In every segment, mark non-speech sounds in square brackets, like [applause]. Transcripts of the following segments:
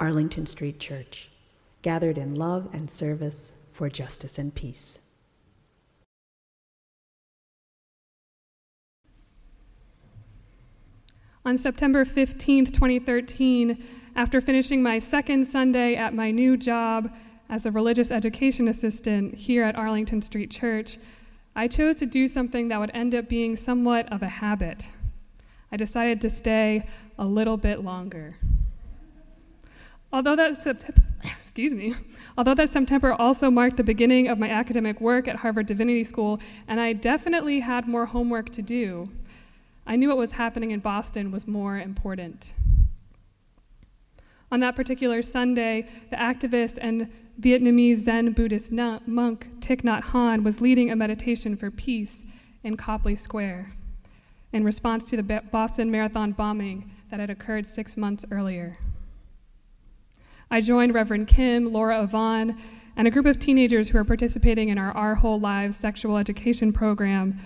Arlington Street Church, gathered in love and service for justice and peace. On September 15, 2013, after finishing my second Sunday at my new job as a religious education assistant here at Arlington Street Church, I chose to do something that would end up being somewhat of a habit. I decided to stay a little bit longer. Although that September, [coughs] excuse me, although that September also marked the beginning of my academic work at Harvard Divinity School, and I definitely had more homework to do, I knew what was happening in Boston was more important. On that particular Sunday, the activist and Vietnamese Zen Buddhist monk Thich Nhat Hanh was leading a meditation for peace in Copley Square in response to the Boston Marathon bombing that had occurred six months earlier. I joined Reverend Kim, Laura Avon, and a group of teenagers who are participating in our Our Whole Lives sexual education program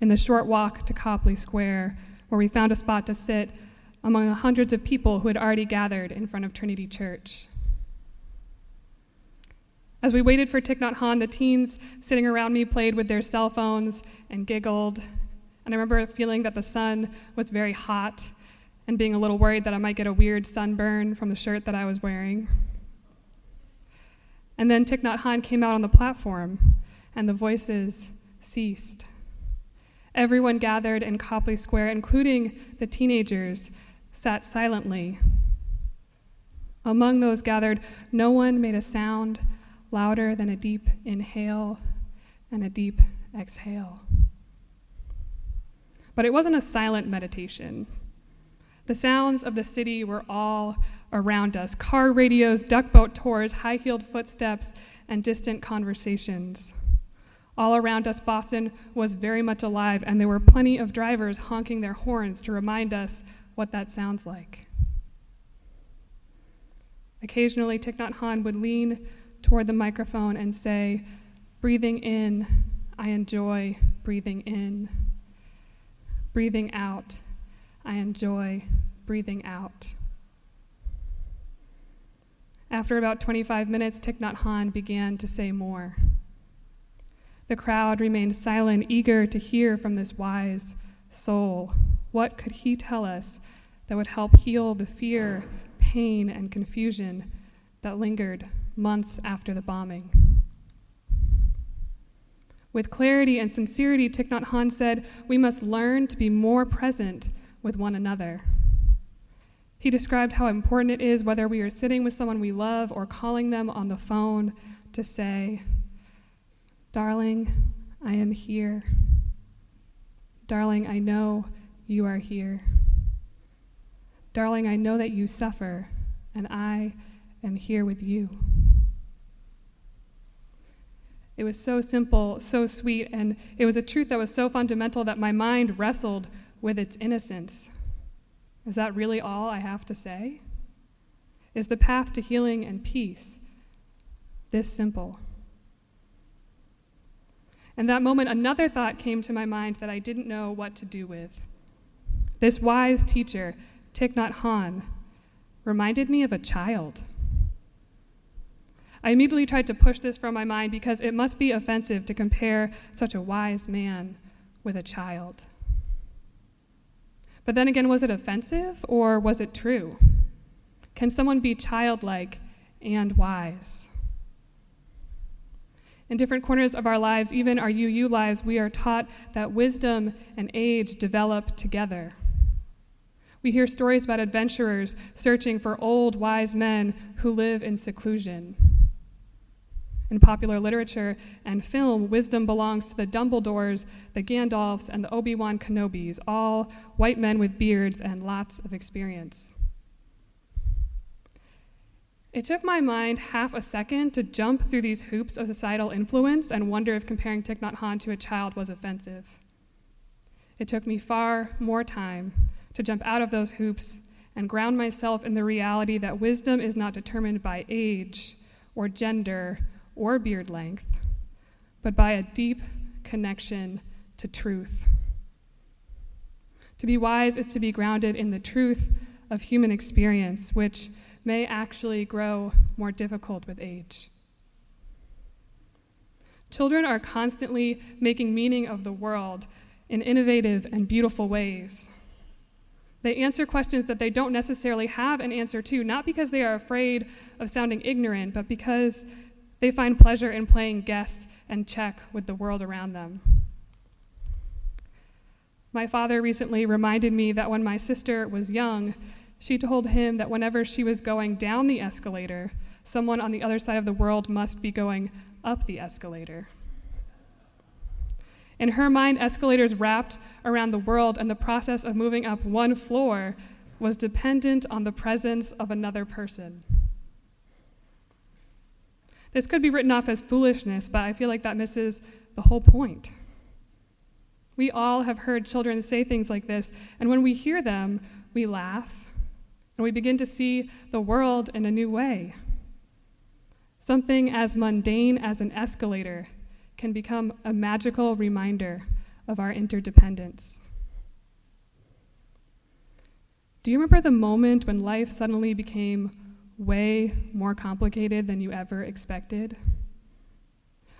in the short walk to Copley Square, where we found a spot to sit among the hundreds of people who had already gathered in front of Trinity Church. As we waited for Thich Nhat Hanh, the teens sitting around me played with their cell phones and giggled. And I remember feeling that the sun was very hot and being a little worried that I might get a weird sunburn from the shirt that I was wearing. And then Thich Nhat Hanh came out on the platform, and the voices ceased. Everyone gathered in Copley Square, including the teenagers, sat silently. Among those gathered, no one made a sound louder than a deep inhale and a deep exhale. But it wasn't a silent meditation. The sounds of the city were all around us car radios, duck boat tours, high heeled footsteps, and distant conversations. All around us, Boston was very much alive, and there were plenty of drivers honking their horns to remind us what that sounds like. Occasionally, Thich Nhat Hanh would lean toward the microphone and say, Breathing in, I enjoy breathing in. Breathing out, I enjoy breathing out. After about 25 minutes, Thich Nhat Hanh began to say more. The crowd remained silent, eager to hear from this wise soul. What could he tell us that would help heal the fear, pain, and confusion that lingered months after the bombing? With clarity and sincerity, Thich Nhat Hanh said, We must learn to be more present with one another. He described how important it is, whether we are sitting with someone we love or calling them on the phone, to say, Darling, I am here. Darling, I know you are here. Darling, I know that you suffer, and I am here with you. It was so simple, so sweet, and it was a truth that was so fundamental that my mind wrestled with its innocence. Is that really all I have to say? Is the path to healing and peace this simple? In that moment, another thought came to my mind that I didn't know what to do with. This wise teacher, Thich Nhat Hanh, reminded me of a child. I immediately tried to push this from my mind because it must be offensive to compare such a wise man with a child. But then again, was it offensive or was it true? Can someone be childlike and wise? In different corners of our lives, even our UU lives, we are taught that wisdom and age develop together. We hear stories about adventurers searching for old, wise men who live in seclusion. In popular literature and film, wisdom belongs to the Dumbledores, the Gandalfs, and the Obi Wan Kenobis, all white men with beards and lots of experience. It took my mind half a second to jump through these hoops of societal influence and wonder if comparing Thich Nhat Hanh to a child was offensive. It took me far more time to jump out of those hoops and ground myself in the reality that wisdom is not determined by age or gender or beard length, but by a deep connection to truth. To be wise is to be grounded in the truth of human experience, which may actually grow more difficult with age. Children are constantly making meaning of the world in innovative and beautiful ways. They answer questions that they don't necessarily have an answer to, not because they are afraid of sounding ignorant, but because they find pleasure in playing guess and check with the world around them. My father recently reminded me that when my sister was young, she told him that whenever she was going down the escalator, someone on the other side of the world must be going up the escalator. In her mind, escalators wrapped around the world, and the process of moving up one floor was dependent on the presence of another person. This could be written off as foolishness, but I feel like that misses the whole point. We all have heard children say things like this, and when we hear them, we laugh and we begin to see the world in a new way. Something as mundane as an escalator can become a magical reminder of our interdependence. Do you remember the moment when life suddenly became way more complicated than you ever expected?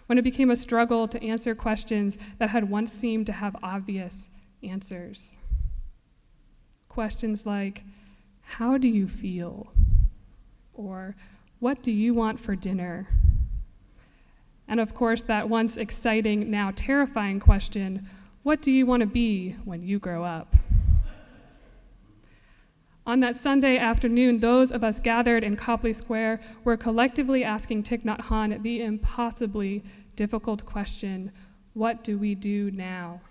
When it became a struggle to answer questions that had once seemed to have obvious answers? Questions like, How do you feel? Or, What do you want for dinner? And of course, that once exciting, now terrifying question what do you want to be when you grow up? On that Sunday afternoon, those of us gathered in Copley Square were collectively asking Thich Nhat Hanh the impossibly difficult question what do we do now?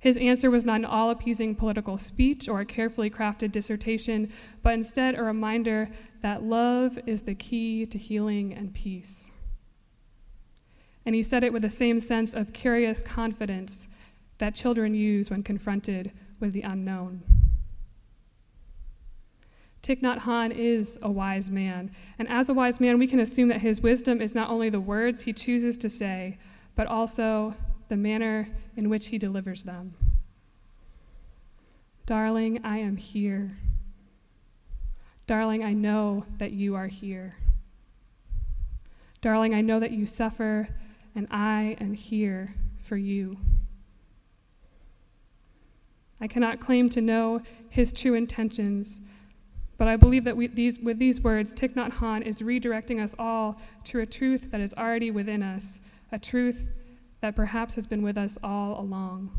His answer was not an all appeasing political speech or a carefully crafted dissertation, but instead a reminder that love is the key to healing and peace and he said it with the same sense of curious confidence that children use when confronted with the unknown. Thich Nhat Hanh is a wise man, and as a wise man, we can assume that his wisdom is not only the words he chooses to say, but also the manner in which he delivers them. Darling, I am here. Darling, I know that you are here. Darling, I know that you suffer and I am here for you. I cannot claim to know his true intentions, but I believe that we, these, with these words, Thich Nhat Hanh is redirecting us all to a truth that is already within us, a truth that perhaps has been with us all along.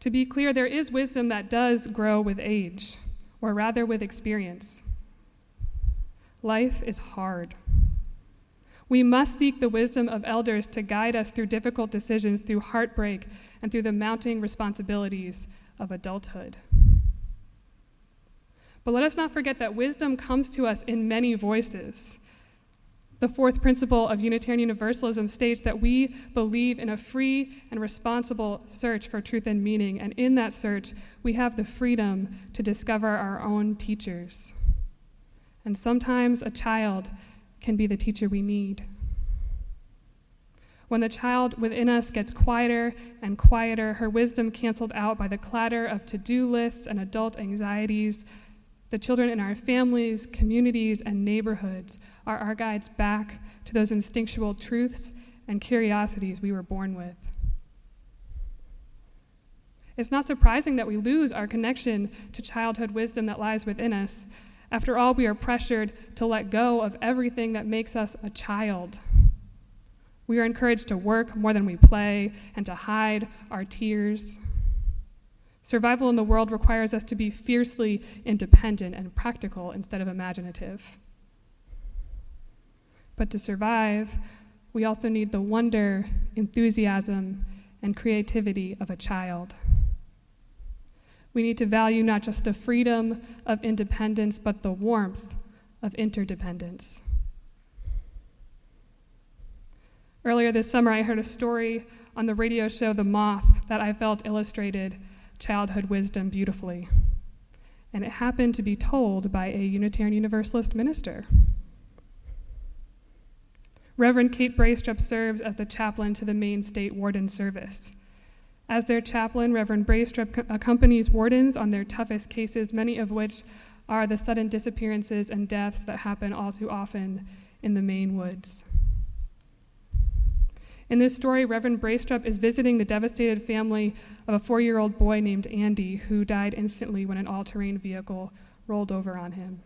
To be clear, there is wisdom that does grow with age, or rather with experience. Life is hard. We must seek the wisdom of elders to guide us through difficult decisions, through heartbreak, and through the mounting responsibilities of adulthood. But let us not forget that wisdom comes to us in many voices. The fourth principle of Unitarian Universalism states that we believe in a free and responsible search for truth and meaning, and in that search, we have the freedom to discover our own teachers. And sometimes a child can be the teacher we need. When the child within us gets quieter and quieter, her wisdom canceled out by the clatter of to do lists and adult anxieties, the children in our families, communities, and neighborhoods are our guides back to those instinctual truths and curiosities we were born with. It's not surprising that we lose our connection to childhood wisdom that lies within us after all, we are pressured to let go of everything that makes us a child. We are encouraged to work more than we play and to hide our tears. Survival in the world requires us to be fiercely independent and practical instead of imaginative. But to survive, we also need the wonder, enthusiasm, and creativity of a child. We need to value not just the freedom of independence, but the warmth of interdependence. Earlier this summer, I heard a story on the radio show The Moth that I felt illustrated childhood wisdom beautifully. And it happened to be told by a Unitarian Universalist minister. Reverend Kate Braestrup serves as the chaplain to the Maine State Warden Service. As their chaplain, Reverend Braestrup accompanies wardens on their toughest cases, many of which are the sudden disappearances and deaths that happen all too often in the Maine woods. In this story, Reverend Braestrup is visiting the devastated family of a four year old boy named Andy who died instantly when an all terrain vehicle rolled over on him.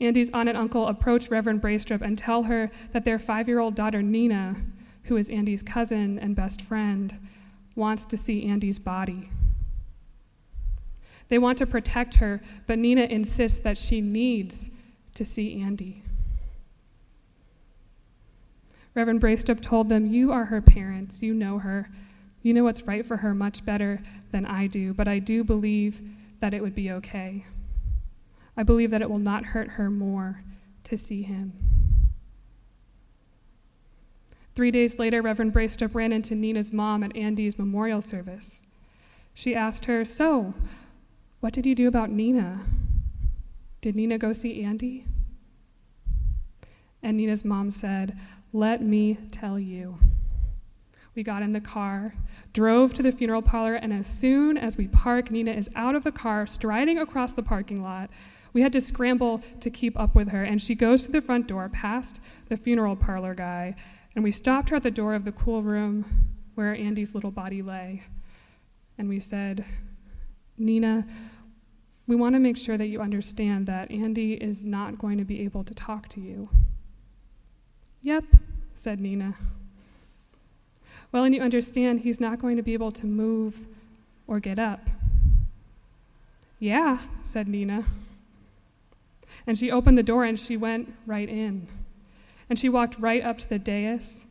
Andy's aunt and uncle approach Reverend Braestrup and tell her that their five year old daughter Nina who is Andy's cousin and best friend, wants to see Andy's body. They want to protect her, but Nina insists that she needs to see Andy. Reverend Braestrup told them, You are her parents. You know her. You know what's right for her much better than I do, but I do believe that it would be okay. I believe that it will not hurt her more to see him. Three days later, Reverend Braestrup ran into Nina's mom at Andy's memorial service. She asked her, So, what did you do about Nina? Did Nina go see Andy? And Nina's mom said, Let me tell you. We got in the car, drove to the funeral parlor, and as soon as we park, Nina is out of the car, striding across the parking lot. We had to scramble to keep up with her, and she goes to the front door past the funeral parlor guy and we stopped her at the door of the cool room where Andy's little body lay. And we said, Nina, we want to make sure that you understand that Andy is not going to be able to talk to you. Yep, said Nina. Well, and you understand he's not going to be able to move or get up. Yeah, said Nina. And she opened the door and she went right in. And she walked right up to the dais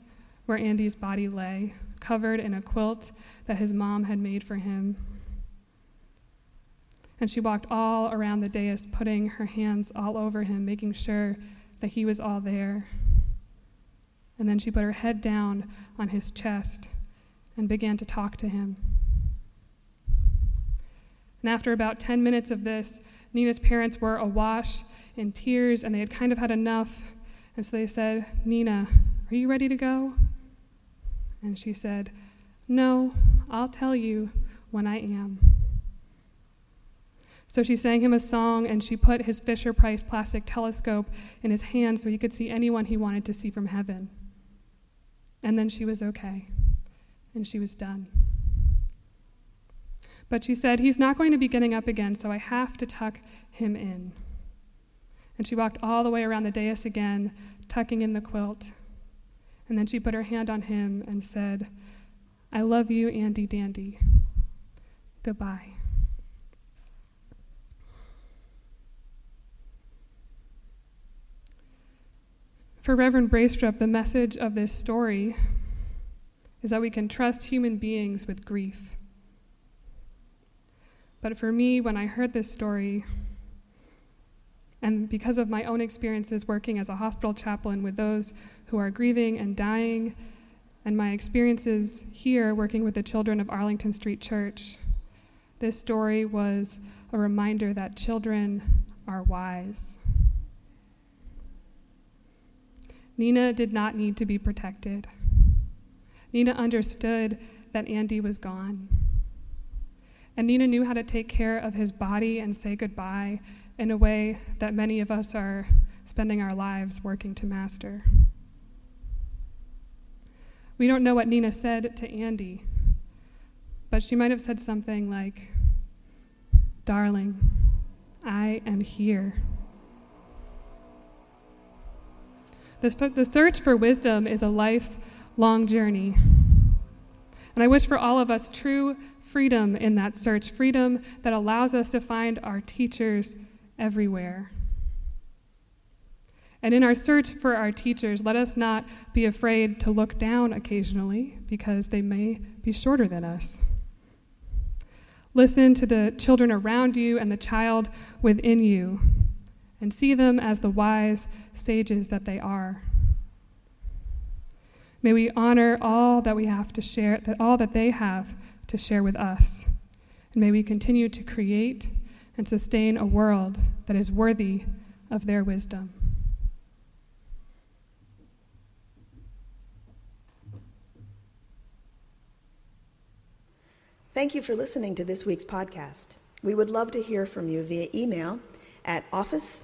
where Andy's body lay, covered in a quilt that his mom had made for him. And she walked all around the dais, putting her hands all over him, making sure that he was all there. And then she put her head down on his chest and began to talk to him. And after about 10 minutes of this, Nina's parents were awash in tears and they had kind of had enough and so they said, Nina, are you ready to go? And she said, No, I'll tell you when I am. So she sang him a song and she put his Fisher Price plastic telescope in his hand so he could see anyone he wanted to see from heaven. And then she was okay, and she was done. But she said, He's not going to be getting up again, so I have to tuck him in. And she walked all the way around the dais again, tucking in the quilt. And then she put her hand on him and said, I love you, Andy Dandy. Goodbye. For Reverend Braestrup, the message of this story is that we can trust human beings with grief. But for me, when I heard this story, and because of my own experiences working as a hospital chaplain with those who are grieving and dying, and my experiences here working with the children of Arlington Street Church, this story was a reminder that children are wise. Nina did not need to be protected. Nina understood that Andy was gone. And Nina knew how to take care of his body and say goodbye in a way that many of us are spending our lives working to master. We don't know what Nina said to Andy, but she might have said something like, Darling, I am here. The, the search for wisdom is a lifelong journey. And I wish for all of us true freedom in that search, freedom that allows us to find our teachers everywhere. And in our search for our teachers, let us not be afraid to look down occasionally because they may be shorter than us. Listen to the children around you and the child within you, and see them as the wise sages that they are. May we honor all that we have to share, that all that they have to share with us. And may we continue to create and sustain a world that is worthy of their wisdom. Thank you for listening to this week's podcast. We would love to hear from you via email at office